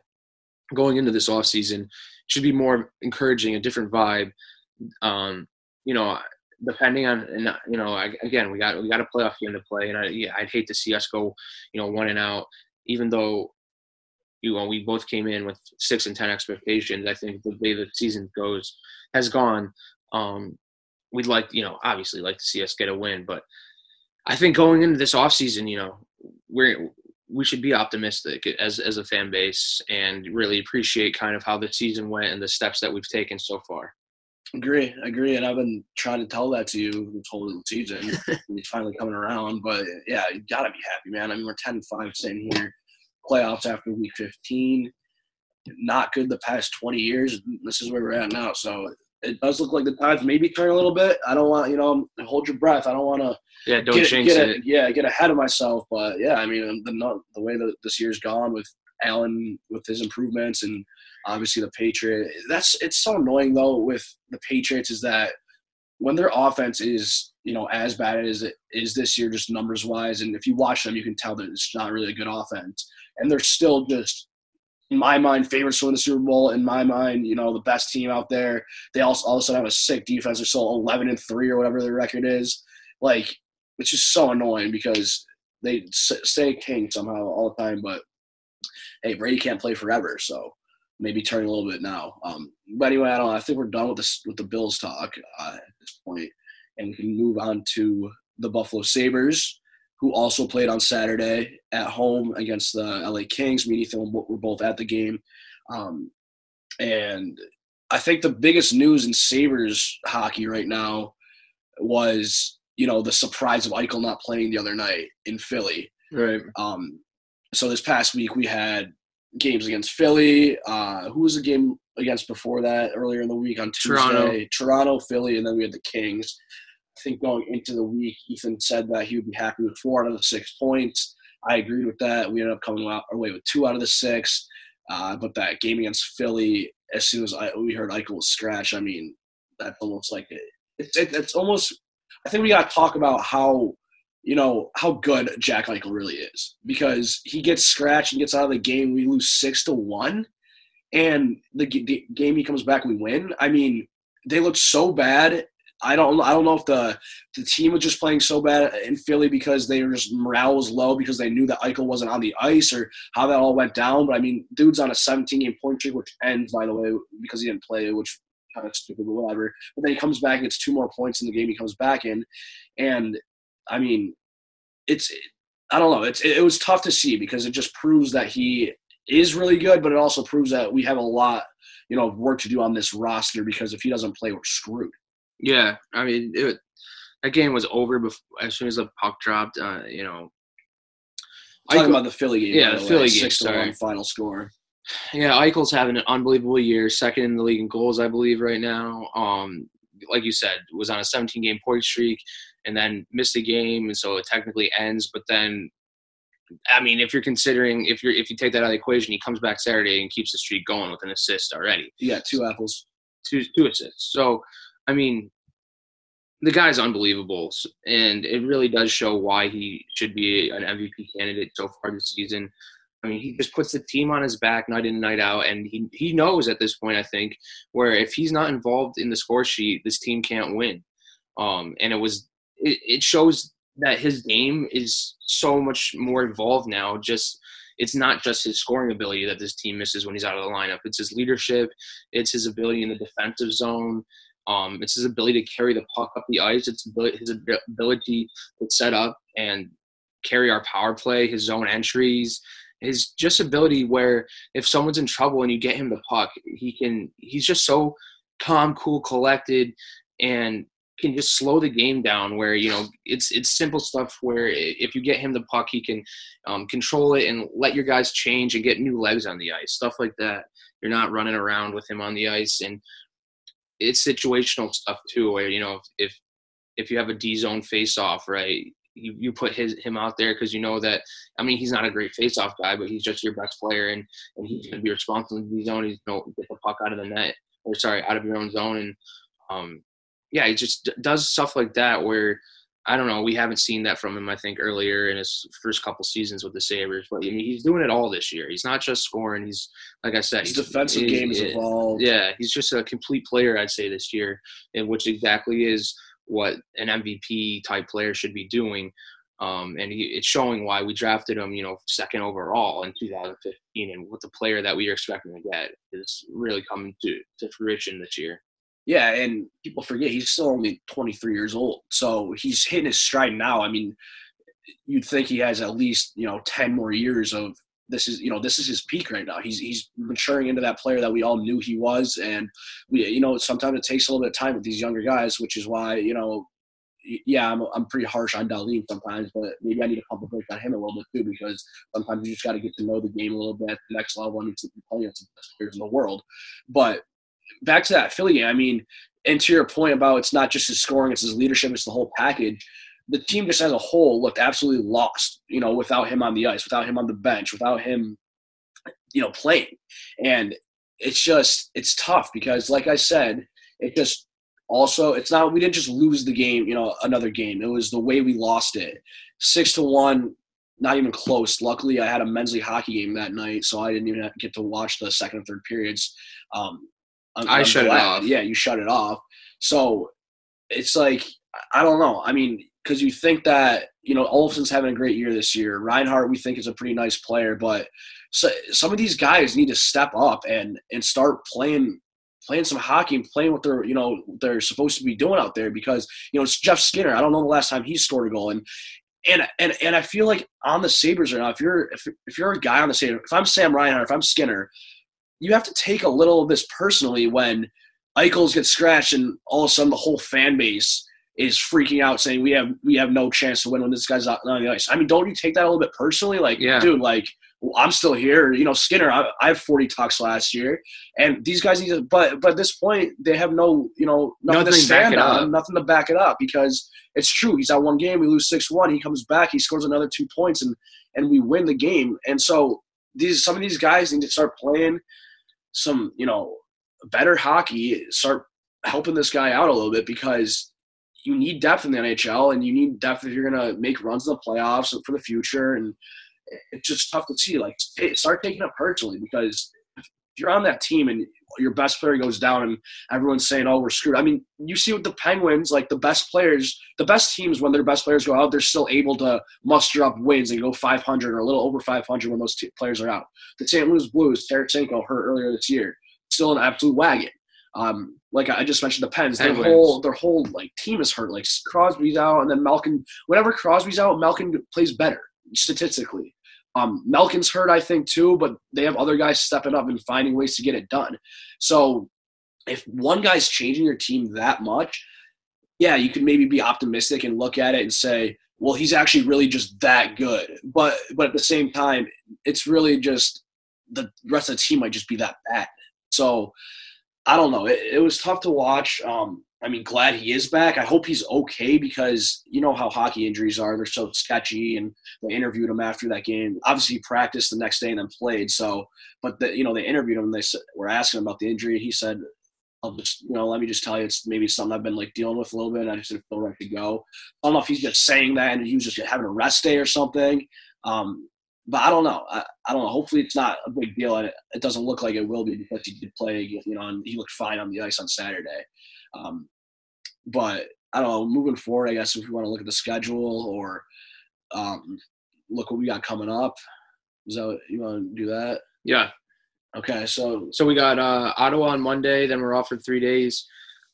going into this off season should be more encouraging, a different vibe. Um, you know, depending on and you know, I, again, we got we got a playoff game to play, and I yeah, I'd hate to see us go, you know, one and out, even though you know we both came in with six and ten expectations. I think the way the season goes has gone. Um, we'd like, you know, obviously like to see us get a win, but I think going into this off season, you know, we're we should be optimistic as as a fan base and really appreciate kind of how the season went and the steps that we've taken so far. Agree, agree, and I've been trying to tell that to you this whole season. it's finally coming around, but yeah, you gotta be happy, man. I mean, we're 10-5 sitting here, playoffs after week fifteen. Not good the past twenty years. This is where we're at now. So it does look like the tides maybe turn a little bit. I don't want you know hold your breath. I don't want to Yeah, don't get, jinx get it. Yeah, get ahead of myself. But yeah, I mean um, the not- the way that this year's gone with Allen with his improvements and obviously the Patriot. That's it's so annoying though with the Patriots is that when their offense is you know as bad as it is this year, just numbers wise, and if you watch them, you can tell that it's not really a good offense, and they're still just. In my mind, favorites to win the Super Bowl. In my mind, you know the best team out there. They also all of a sudden have a sick defense. They're still eleven and three or whatever their record is. Like it's just so annoying because they stay king somehow all the time. But hey, Brady can't play forever, so maybe turning a little bit now. Um, but anyway, I don't. I think we're done with this with the Bills talk uh, at this point, and we can move on to the Buffalo Sabres, who also played on Saturday at home against the LA Kings. Me and Ethan were both at the game, um, and I think the biggest news in Sabres hockey right now was you know the surprise of Eichel not playing the other night in Philly. Right. Um, so this past week we had games against Philly. Uh, who was the game against before that? Earlier in the week on Tuesday, Toronto. Toronto, Philly, and then we had the Kings. I think going into the week, Ethan said that he would be happy with four out of the six points. I agreed with that. We ended up coming out away with two out of the six. Uh, but that game against Philly, as soon as I, we heard Eichel was scratched, I mean, that's almost like it, it's it, it's almost. I think we got to talk about how you know how good Jack Eichel really is because he gets scratched and gets out of the game. We lose six to one, and the, the game he comes back, we win. I mean, they look so bad. I don't I don't know if the the team was just playing so bad in Philly because they were just morale was low because they knew that Eichel wasn't on the ice or how that all went down. But I mean, dude's on a 17 game point streak, which ends by the way because he didn't play, which kind of stupid, but whatever. But then he comes back and gets two more points in the game he comes back in, and I mean, it's I don't know. It's it was tough to see because it just proves that he is really good, but it also proves that we have a lot, you know, of work to do on this roster because if he doesn't play, we're screwed. Yeah, I mean, it, that game was over before, as soon as the puck dropped. Uh, you know, Talking Eichel- about the Philly game, Yeah, the way, Philly game, six to one final score. yeah, Eichel's having an unbelievable year, second in the league in goals, I believe, right now. Um, like you said, was on a 17 game point streak, and then missed a game, and so it technically ends. But then I mean, if you're considering if you're if you take that out of the equation, he comes back Saturday and keeps the streak going with an assist already. Yeah, two apples. Two two assists. So, I mean, the guy's unbelievable, and it really does show why he should be an MVP candidate so far this season. I mean, he just puts the team on his back night in and night out, and he he knows at this point, I think, where if he's not involved in the score sheet, this team can't win. Um, and it was it, it shows that his game is so much more involved now. Just it's not just his scoring ability that this team misses when he's out of the lineup. It's his leadership. It's his ability in the defensive zone. Um, it's his ability to carry the puck up the ice. It's his ability to set up and carry our power play, his zone entries, his just ability where if someone's in trouble and you get him the puck, he can. He's just so calm, cool, collected, and can just slow the game down where you know it's it's simple stuff where if you get him the puck he can um, control it and let your guys change and get new legs on the ice stuff like that you're not running around with him on the ice and it's situational stuff too where you know if if you have a d zone face off right you, you put his him out there because you know that I mean he's not a great face off guy but he's just your best player and and he's to be responsible in the zone he's to get the puck out of the net or sorry out of your own zone. And um yeah, he just does stuff like that where I don't know. We haven't seen that from him. I think earlier in his first couple seasons with the Sabres, but I mean, he's doing it all this year. He's not just scoring. He's like I said, his defensive he, game is evolved. Yeah, he's just a complete player. I'd say this year, and which exactly is what an MVP type player should be doing. Um, and he, it's showing why we drafted him, you know, second overall in 2015, and what the player that we are expecting to get is really coming to to fruition this year. Yeah, and people forget he's still only 23 years old. So he's hitting his stride now. I mean, you'd think he has at least, you know, 10 more years of this is, you know, this is his peak right now. He's he's maturing into that player that we all knew he was and we you know, sometimes it takes a little bit of time with these younger guys, which is why, you know, yeah, I'm, I'm pretty harsh on Dahlin sometimes, but maybe I need to pump a break on him a little bit too because sometimes you just got to get to know the game a little bit the next level and he's playing against the best players in the world. But back to that Philly game, I mean, and to your point about it's not just his scoring, it's his leadership, it's the whole package. The team just as a whole looked absolutely lost, you know, without him on the ice, without him on the bench, without him, you know, playing. And it's just, it's tough because, like I said, it just also, it's not, we didn't just lose the game, you know, another game. It was the way we lost it. Six to one, not even close. Luckily, I had a men's league hockey game that night, so I didn't even get to watch the second and third periods. Um, I'm, i I'm shut glad. it off. Yeah, you shut it off. So it's like I don't know. I mean, because you think that you know Olofsson's having a great year this year. Reinhart, we think is a pretty nice player, but so, some of these guys need to step up and and start playing playing some hockey and playing what they're you know they're supposed to be doing out there because you know it's Jeff Skinner. I don't know the last time he scored a goal and. And, and and I feel like on the Sabres right now, if you're if, if you're a guy on the Sabres, if I'm Sam Reinhart, if I'm Skinner, you have to take a little of this personally when Eichels gets scratched and all of a sudden the whole fan base is freaking out saying we have we have no chance to win when this guy's not on the ice. I mean, don't you take that a little bit personally? Like, yeah. dude, like well, I'm still here. You know, Skinner, I, I have 40 talks last year, and these guys need to. But but at this point, they have no you know nothing, nothing to stand on, nothing to back it up because it's true. He's at one game, we lose six one. He comes back, he scores another two points, and and we win the game. And so these some of these guys need to start playing some, you know, better hockey, start helping this guy out a little bit because you need depth in the NHL and you need depth if you're to make runs in the playoffs for the future. And it's just tough to see. Like, start taking it personally because if you're on that team and your best player goes down and everyone's saying, oh, we're screwed. I mean, you see with the Penguins, like the best players, the best teams, when their best players go out, they're still able to muster up wins and go 500 or a little over 500 when those t- players are out. The St. Louis Blues, Tarasenko hurt earlier this year, still an absolute wagon. Um, like I just mentioned, the Pens, their whole their whole like team is hurt. Like Crosby's out, and then Malkin. Whenever Crosby's out, Malkin plays better statistically. Um, Malkin's hurt, I think, too, but they have other guys stepping up and finding ways to get it done. So if one guy's changing your team that much, yeah, you could maybe be optimistic and look at it and say, well, he's actually really just that good. But but at the same time, it's really just the rest of the team might just be that bad. So I don't know. It, it was tough to watch. Um, I mean, glad he is back. I hope he's okay because you know how hockey injuries are; they're so sketchy. And they interviewed him after that game. Obviously, he practiced the next day and then played. So, but the, you know, they interviewed him. and They were asking him about the injury. He said, "I'll just, you know, let me just tell you, it's maybe something I've been like dealing with a little bit. And I just didn't feel right to go. I don't know if he's just saying that and he was just having a rest day or something. Um, but I don't know. I, I don't know. Hopefully, it's not a big deal. And it, it doesn't look like it will be because he did play. You know, and he looked fine on the ice on Saturday. Um, but I don't know. Moving forward, I guess if we want to look at the schedule or um, look what we got coming up, is that you want to do that? Yeah. Okay, so So we got uh, Ottawa on Monday, then we're off for three days.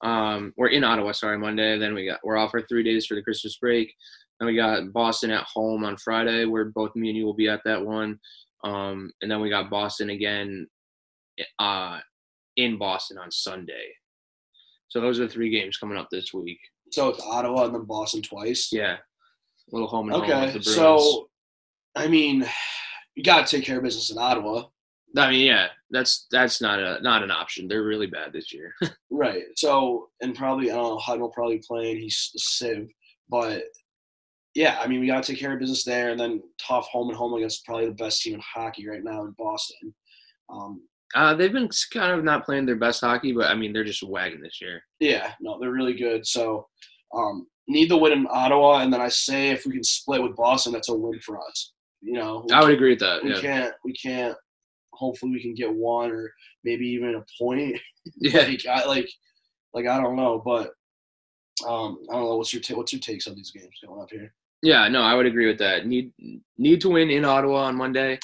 Um, we're in Ottawa, sorry, Monday. Then we got we're off for three days for the Christmas break. Then we got Boston at home on Friday, where both me and you will be at that one. Um, and then we got Boston again uh, in Boston on Sunday. So those are the three games coming up this week. so it's Ottawa and then Boston twice. Yeah, a little home and home with Okay, the Bruins. so I mean, you got to take care of business in Ottawa, I mean, yeah, that's that's not a not an option. They're really bad this year. right? So and probably I don't know Hudden will probably playing. He's a sieve, but yeah, I mean we got to take care of business there, and then tough home and home against probably the best team in hockey right now in Boston. Um, uh, they've been kind of not playing their best hockey, but I mean, they're just wagging this year. Yeah, no, they're really good. So um, need the win in Ottawa, and then I say if we can split with Boston, that's a win for us. You know, I would agree with that. we Yeah, can't we can't. Hopefully, we can get one or maybe even a point. yeah. like, I, like, like I don't know, but um, I don't know. What's your ta- what's your takes on these games going up here? Yeah, no, I would agree with that. Need need to win in Ottawa on Monday,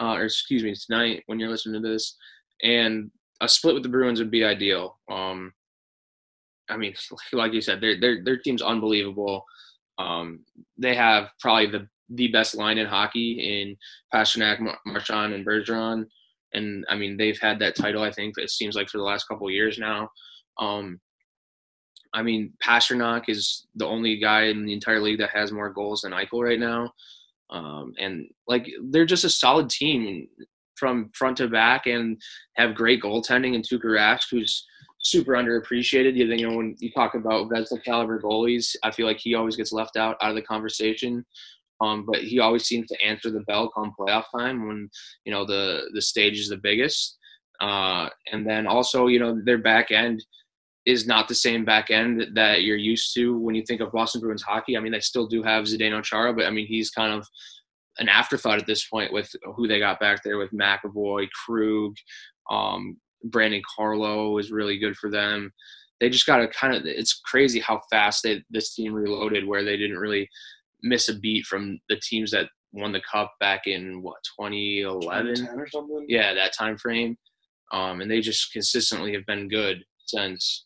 uh, or excuse me, tonight when you're listening to this, and a split with the Bruins would be ideal. Um, I mean, like you said, their their their team's unbelievable. Um, they have probably the the best line in hockey in Pastrnak, Mar- Marchand, and Bergeron, and I mean they've had that title. I think it seems like for the last couple years now. Um, I mean, Pastrnak is the only guy in the entire league that has more goals than Eichel right now. Um, and like they're just a solid team from front to back and have great goaltending and Tuukka Rask, who's super underappreciated. You know, when you talk about Vezina caliber goalies, I feel like he always gets left out out of the conversation. Um, but he always seems to answer the bell come playoff time when you know the the stage is the biggest. Uh, and then also, you know, their back end is not the same back end that you're used to when you think of Boston Bruins hockey. I mean, they still do have Zdeno Chara, but I mean, he's kind of an afterthought at this point with who they got back there with McAvoy, Krug, um, Brandon Carlo is really good for them. They just got to kind of. It's crazy how fast they, this team reloaded, where they didn't really miss a beat from the teams that won the cup back in what 2011 or something. yeah that time frame um, and they just consistently have been good since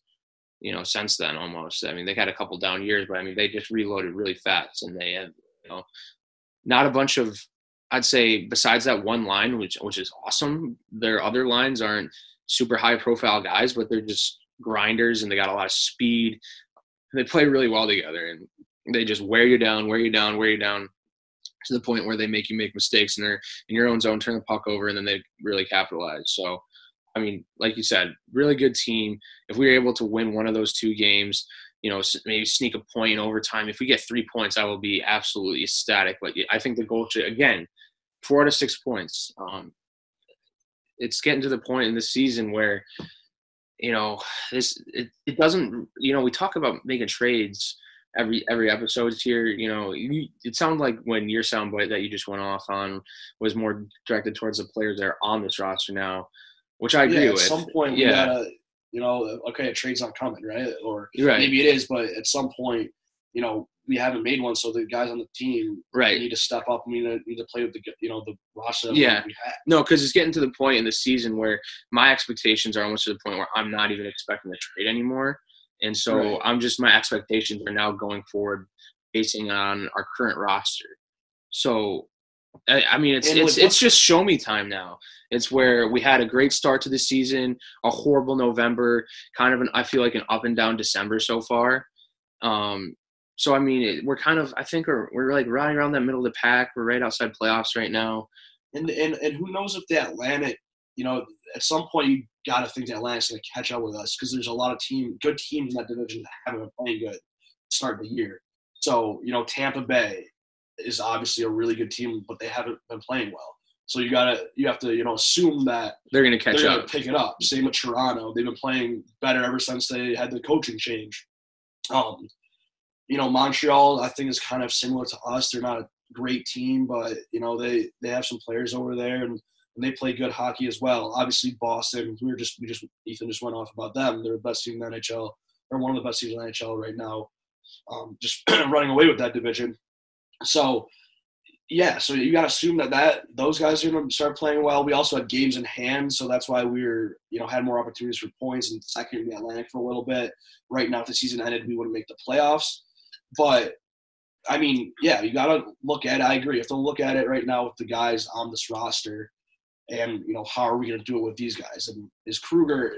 you know since then almost. I mean they had a couple down years but i mean they just reloaded really fast and they have you know not a bunch of i'd say besides that one line which which is awesome their other lines aren't super high profile guys but they're just grinders and they got a lot of speed. They play really well together and they just wear you down wear you down wear you down to the point where they make you make mistakes and they're in your own zone turn the puck over and then they really capitalize. So I mean, like you said, really good team. If we were able to win one of those two games, you know, maybe sneak a point in overtime. If we get three points, I will be absolutely ecstatic. But I think the goal should again, four to six points. Um, it's getting to the point in the season where, you know, this it, it doesn't. You know, we talk about making trades every every episode here. You know, you, it sounds like when your soundbite that you just went off on was more directed towards the players that are on this roster now which I agree yeah, at with. some point, yeah, gotta, you know, okay, a trade's not coming, right? Or right, maybe it is, but at some point, you know, we haven't made one, so the guys on the team right. need to step up. We need to, need to play with the, you know, the roster. that Yeah. we have. No, because it's getting to the point in the season where my expectations are almost to the point where I'm not even expecting to trade anymore, and so Right. I'm just my expectations are now going forward basing on our current roster. So, I, I mean, it's And it's it's just show me time now. It's where we had a great start to the season, a horrible November, kind of an I feel like an up and down December so far. Um, so I mean, it, we're kind of I think we're we're like right around that middle of the pack. We're right outside playoffs right now. And, and and who knows if the Atlantic, you know, at some point you got to think that Atlanta's going to catch up with us because there's a lot of team, good teams in that division that haven't been playing good to start the year. So you know, Tampa Bay is obviously a really good team, but they haven't been playing well. So you gotta you have to you know assume that They're going to catch they're up. gonna pick it up. Same with Toronto; they've been playing better ever since they had the coaching change. Um, you know, Montreal I think is kind of similar to us. They're not a great team, but you know they they have some players over there and, and they play good hockey as well. Obviously, Boston. We were just we just Ethan just went off about them. They're the best team in the NHL. They're one of the best teams in the NHL right now. Um, just running away with that division. So yeah, so you got to assume that that those guys are going to start playing well. We also had games in hand, so that's why we were you know had more opportunities for points and second in the Atlantic for a little bit. Right now, if the season ended, we wouldn't make the playoffs. But I mean, yeah, you got to look at. it. I agree. You have to look at it right now with the guys on this roster, and you know how are we going to do it with these guys? And is Krueger,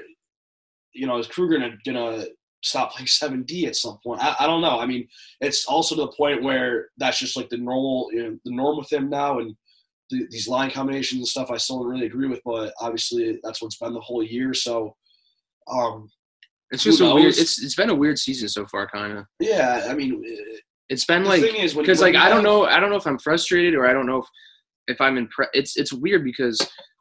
you know, is Krueger going to stop playing 7D at some point? I, I don't know. I mean, it's also to the point where that's just like the normal, you know, the norm with him now, and the, these line combinations and stuff. I still don't really agree with, but obviously that's what's been the whole year. So, um, It's just a weird. It's it's been a weird season so far, kind of. yeah, I mean, eh, It's been the like thing is when because like I don't know I don't know if I'm frustrated or I don't know if if I'm impressed. It's it's weird because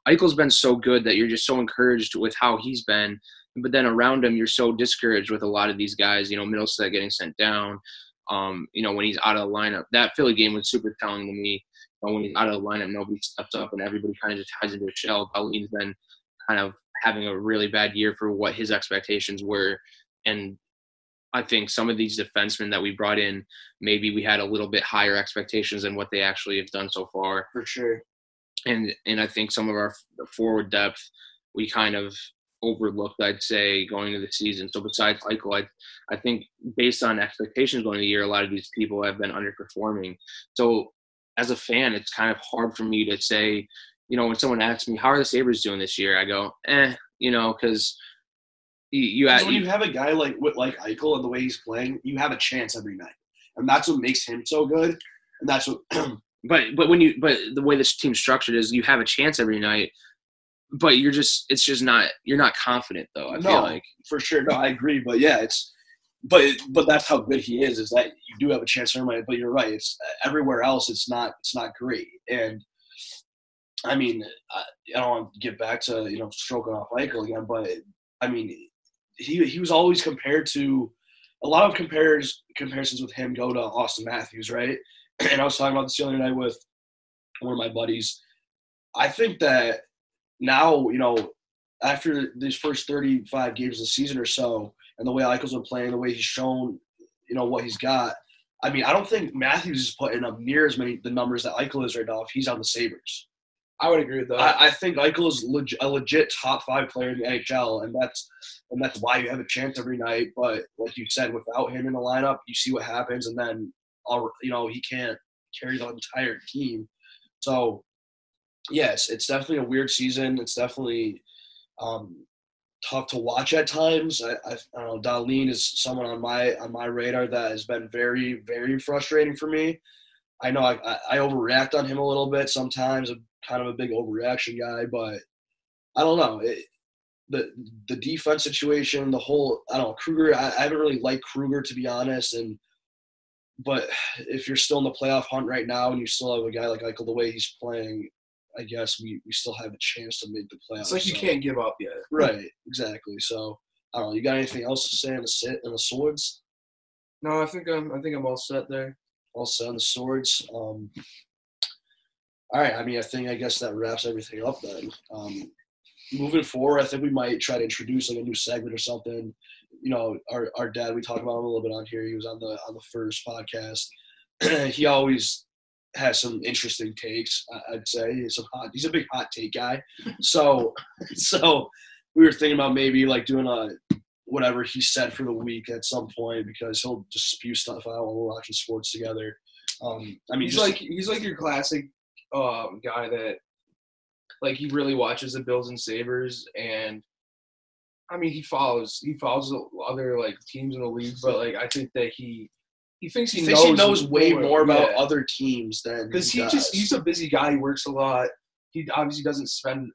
Eichel's been so good that you're just so encouraged with how he's been, but then around him you're so discouraged with a lot of these guys. You know, Mittelstadt getting sent down. Um, you know, when he's out of the lineup, that Philly game was super telling to me. You know, when he's out of the lineup, nobody steps up and everybody kind of just hides into a shell. Pauline's been kind of having a really bad year for what his expectations were, and I think some of these defensemen that we brought in, maybe we had a little bit higher expectations than what they actually have done so far. for sure. And and I think some of our forward depth we kind of overlooked, I'd say, going into the season. So besides Eichel, I I think based on expectations going into the year, a lot of these people have been underperforming. So as a fan, it's kind of hard for me to say, you know, when someone asks me how are the Sabres doing this year, I go, eh, you know, because you, you, 'Cause you when you have a guy like with like Eichel and the way he's playing, you have a chance every night, and that's what makes him so good. And that's what But but when you but the way this team's structured is you have a chance every night, but you're just it's just not you're not confident though. I No. feel like for sure. No, I agree. But yeah, it's but but that's how good he is. Is that you do have a chance every night. But you're right. It's everywhere else. It's not. It's not great. And I mean, I, I don't want to get back to you know stroking off Michael again, but I mean, he he was always compared to a lot of compares comparisons with him go to Auston Matthews, right? And I was talking about this the other night with one of my buddies. I think that now, you know, after these first 35 games of the season or so, and the way Eichel's been playing, the way he's shown, you know, what he's got. I mean, I don't think Matthews is putting up near as many the numbers that Eichel is right now if he's on the Sabres. I would agree with that. I, I think Eichel is leg, a legit top five player in the NHL, and that's and that's why you have a chance every night. But like you said, without him in the lineup, you see what happens, and then all you know he can't carry the entire team. So yes, it's definitely a weird season. It's definitely um, tough to watch at times. I, I, I don't know. Dahlin is someone on my on my radar that has been very very frustrating for me. I know I, I, overreact on him a little bit sometimes. I'm kind of a big overreaction guy, but I don't know. It, the the defense situation, the whole I don't know Krueger. I, I haven't really liked Krueger to be honest, and but if you're still in the playoff hunt right now and you still have a guy like Eichel the way he's playing, I guess we, we still have a chance to make the playoffs. it's like you so- can't give up yet. Right, exactly. So I don't know. You got anything else to say on the sit and the swords? No, I think I'm. I think I'm all set there. All set on the swords. Um, all right. I mean, I think I guess that wraps everything up then. Um, moving forward, I think we might try to introduce like a new segment or something. You know, our our dad. We talked about him a little bit on here. He was on the on the first podcast. he always has some interesting takes. I'd say some hot. He's a big hot take guy. So so we were thinking about maybe like doing a whatever he said for the week at some point because he'll just spew stuff out while we're watching sports together. Um, I mean, He's just, like he's like your classic um, guy that like he really watches the Bills and Sabres and I mean he follows he follows other like teams in the league, but like I think that he he thinks he, he thinks knows he knows way more about yeah. other teams than because he does. just he's a busy guy. He works a lot. He obviously doesn't spend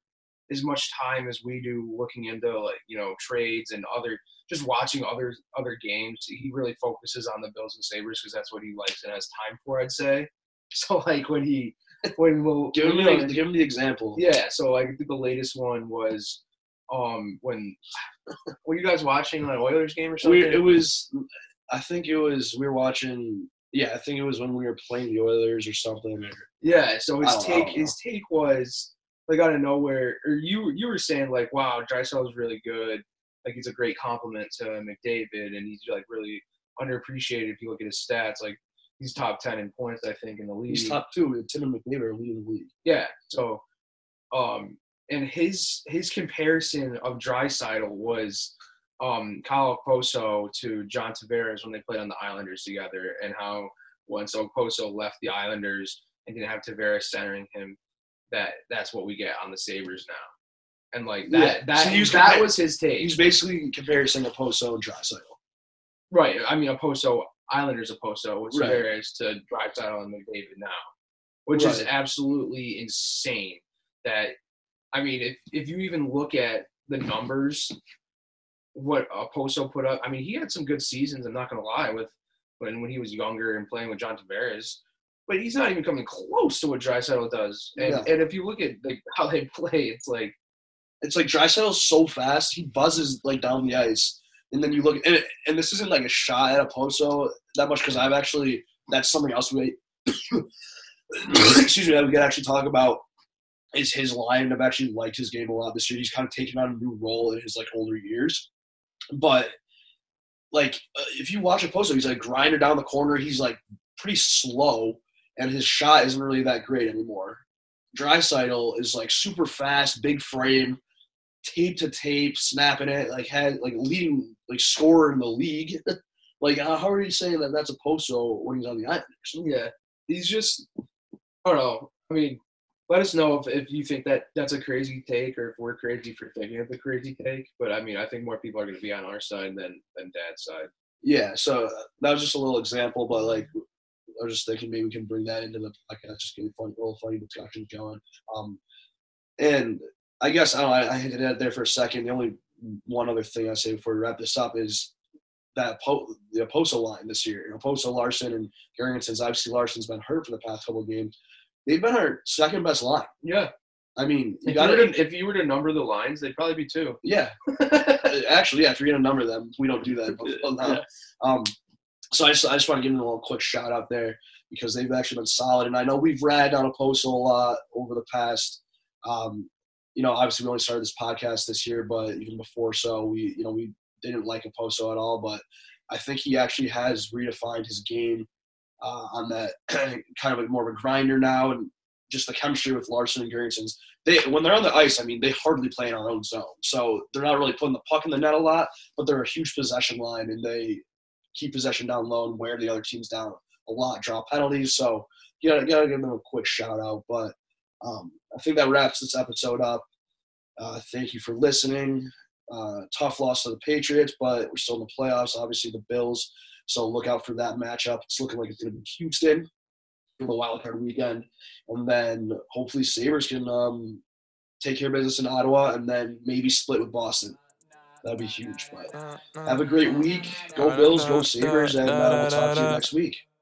as much time as we do looking into like you know trades and other just watching other other games. He really focuses on the Bills and Sabres because that's what he likes and has time for. I'd say. So like when he when we'll Give him, you know, the, give him the example. yeah, so like, I think the latest one was um when were you guys watching an Oilers game or something? We, it was, I think it was, we were watching, yeah, I think it was when we were playing the Oilers or something. Or, yeah, so his I don't- I take his take was like out of nowhere, or you you were saying like, wow, Draisaitl is really good, like he's a great compliment to McDavid, and he's like really underappreciated if you look at his stats, like he's top ten in points, I think, in the league. he's top two. Tim and McDavid are leading the league. Yeah. So, um, and his his comparison of Draisaitl was um Kyle Okposo to John Tavares when they played on the Islanders together, and how once Okposo left the Islanders and didn't have Tavares centering him, that that's what we get on the Sabres now. And like that, Yeah. that So he was that compar- was his take, He's basically comparing Okposo and Draisaitl. right? I mean, Okposo Islanders Okposo with Right. Tavares to Draisaitl and McDavid now, which is absolutely insane. That I mean, if if you even look at the numbers, what uh, Okposo put up, I mean, he had some good seasons. I'm not gonna lie with when when he was younger and playing with John Tavares, but he's not even coming close to what Draisaitl does. And No. and if you look at like how they play, it's like It's like Draisaitl's so fast, he buzzes like down the ice. And then you look, and, and this isn't like a shot at Okposo that much because I've actually, that's something else we, excuse me, that we could actually talk about is his line. I've actually liked his game a lot this year. He's kind of taken on a new role in his like older years. But like, uh, if you watch Okposo, he's like grinder down the corner. He's like pretty slow, and his shot isn't really that great anymore. Draisaitl is like super fast, big frame, tape to tape, snapping it, like had like leading like scorer in the league. like how are you saying that that's Okposo when he's on the Islanders? Yeah, he's just. I don't know. I mean, let us know if, if you think that that's a crazy take or if we're crazy for thinking of the crazy take. But I mean, I think more people are going to be on our side than than Dad's side. Yeah, so uh, that was just a little example, but like I was just thinking maybe we can bring that into the podcast, just get a fun, little funny discussion going. Um, and I guess I don't I, I hinted at there for a second. The only one other thing I say before we wrap this up is that po- the Okposo line this year. Okposo, Larsson, and Girgensons. Obviously, Larsson's been hurt for the past couple games. They've been our second best line. Yeah, I mean, you if got you, were to. to, if you were to number the lines, they'd probably be two. Yeah, actually, yeah. If you're gonna number them, we don't do that. But, but, uh, um, so I just, I just want to give them a little quick shout out there because they've actually been solid. And I know we've ragged on Okposo a lot over the past. Um, you know, obviously we only started this podcast this year, but even before so, we you know we didn't like Okposo at all. But I think he actually has redefined his game uh, on that kind of a, more of a grinder now, and just the chemistry with Larsson and Girgensons. They when they're on the ice, I mean, they hardly play in our own zone, so they're not really putting the puck in the net a lot. But they're a huge possession line, and they keep possession down low and wear the other teams down a lot, draw penalties. So you gotta, gotta give them a quick shout out. But um, I think that wraps this episode up. Uh, thank you for listening. Uh, tough loss to the Patriots, but we're still in the playoffs. Obviously, the Bills. So look out for that matchup. It's looking like it's going to be Houston for the wild card weekend, and then hopefully Sabres can um, take care of business in Ottawa, and then maybe split with Boston. That'd be huge. But uh, uh, have a great week. Go uh, Bills, go Sabres, and uh, we'll talk to you next week.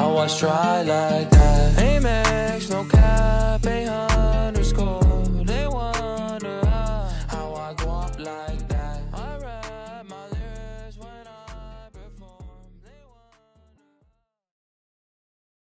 I dry like that.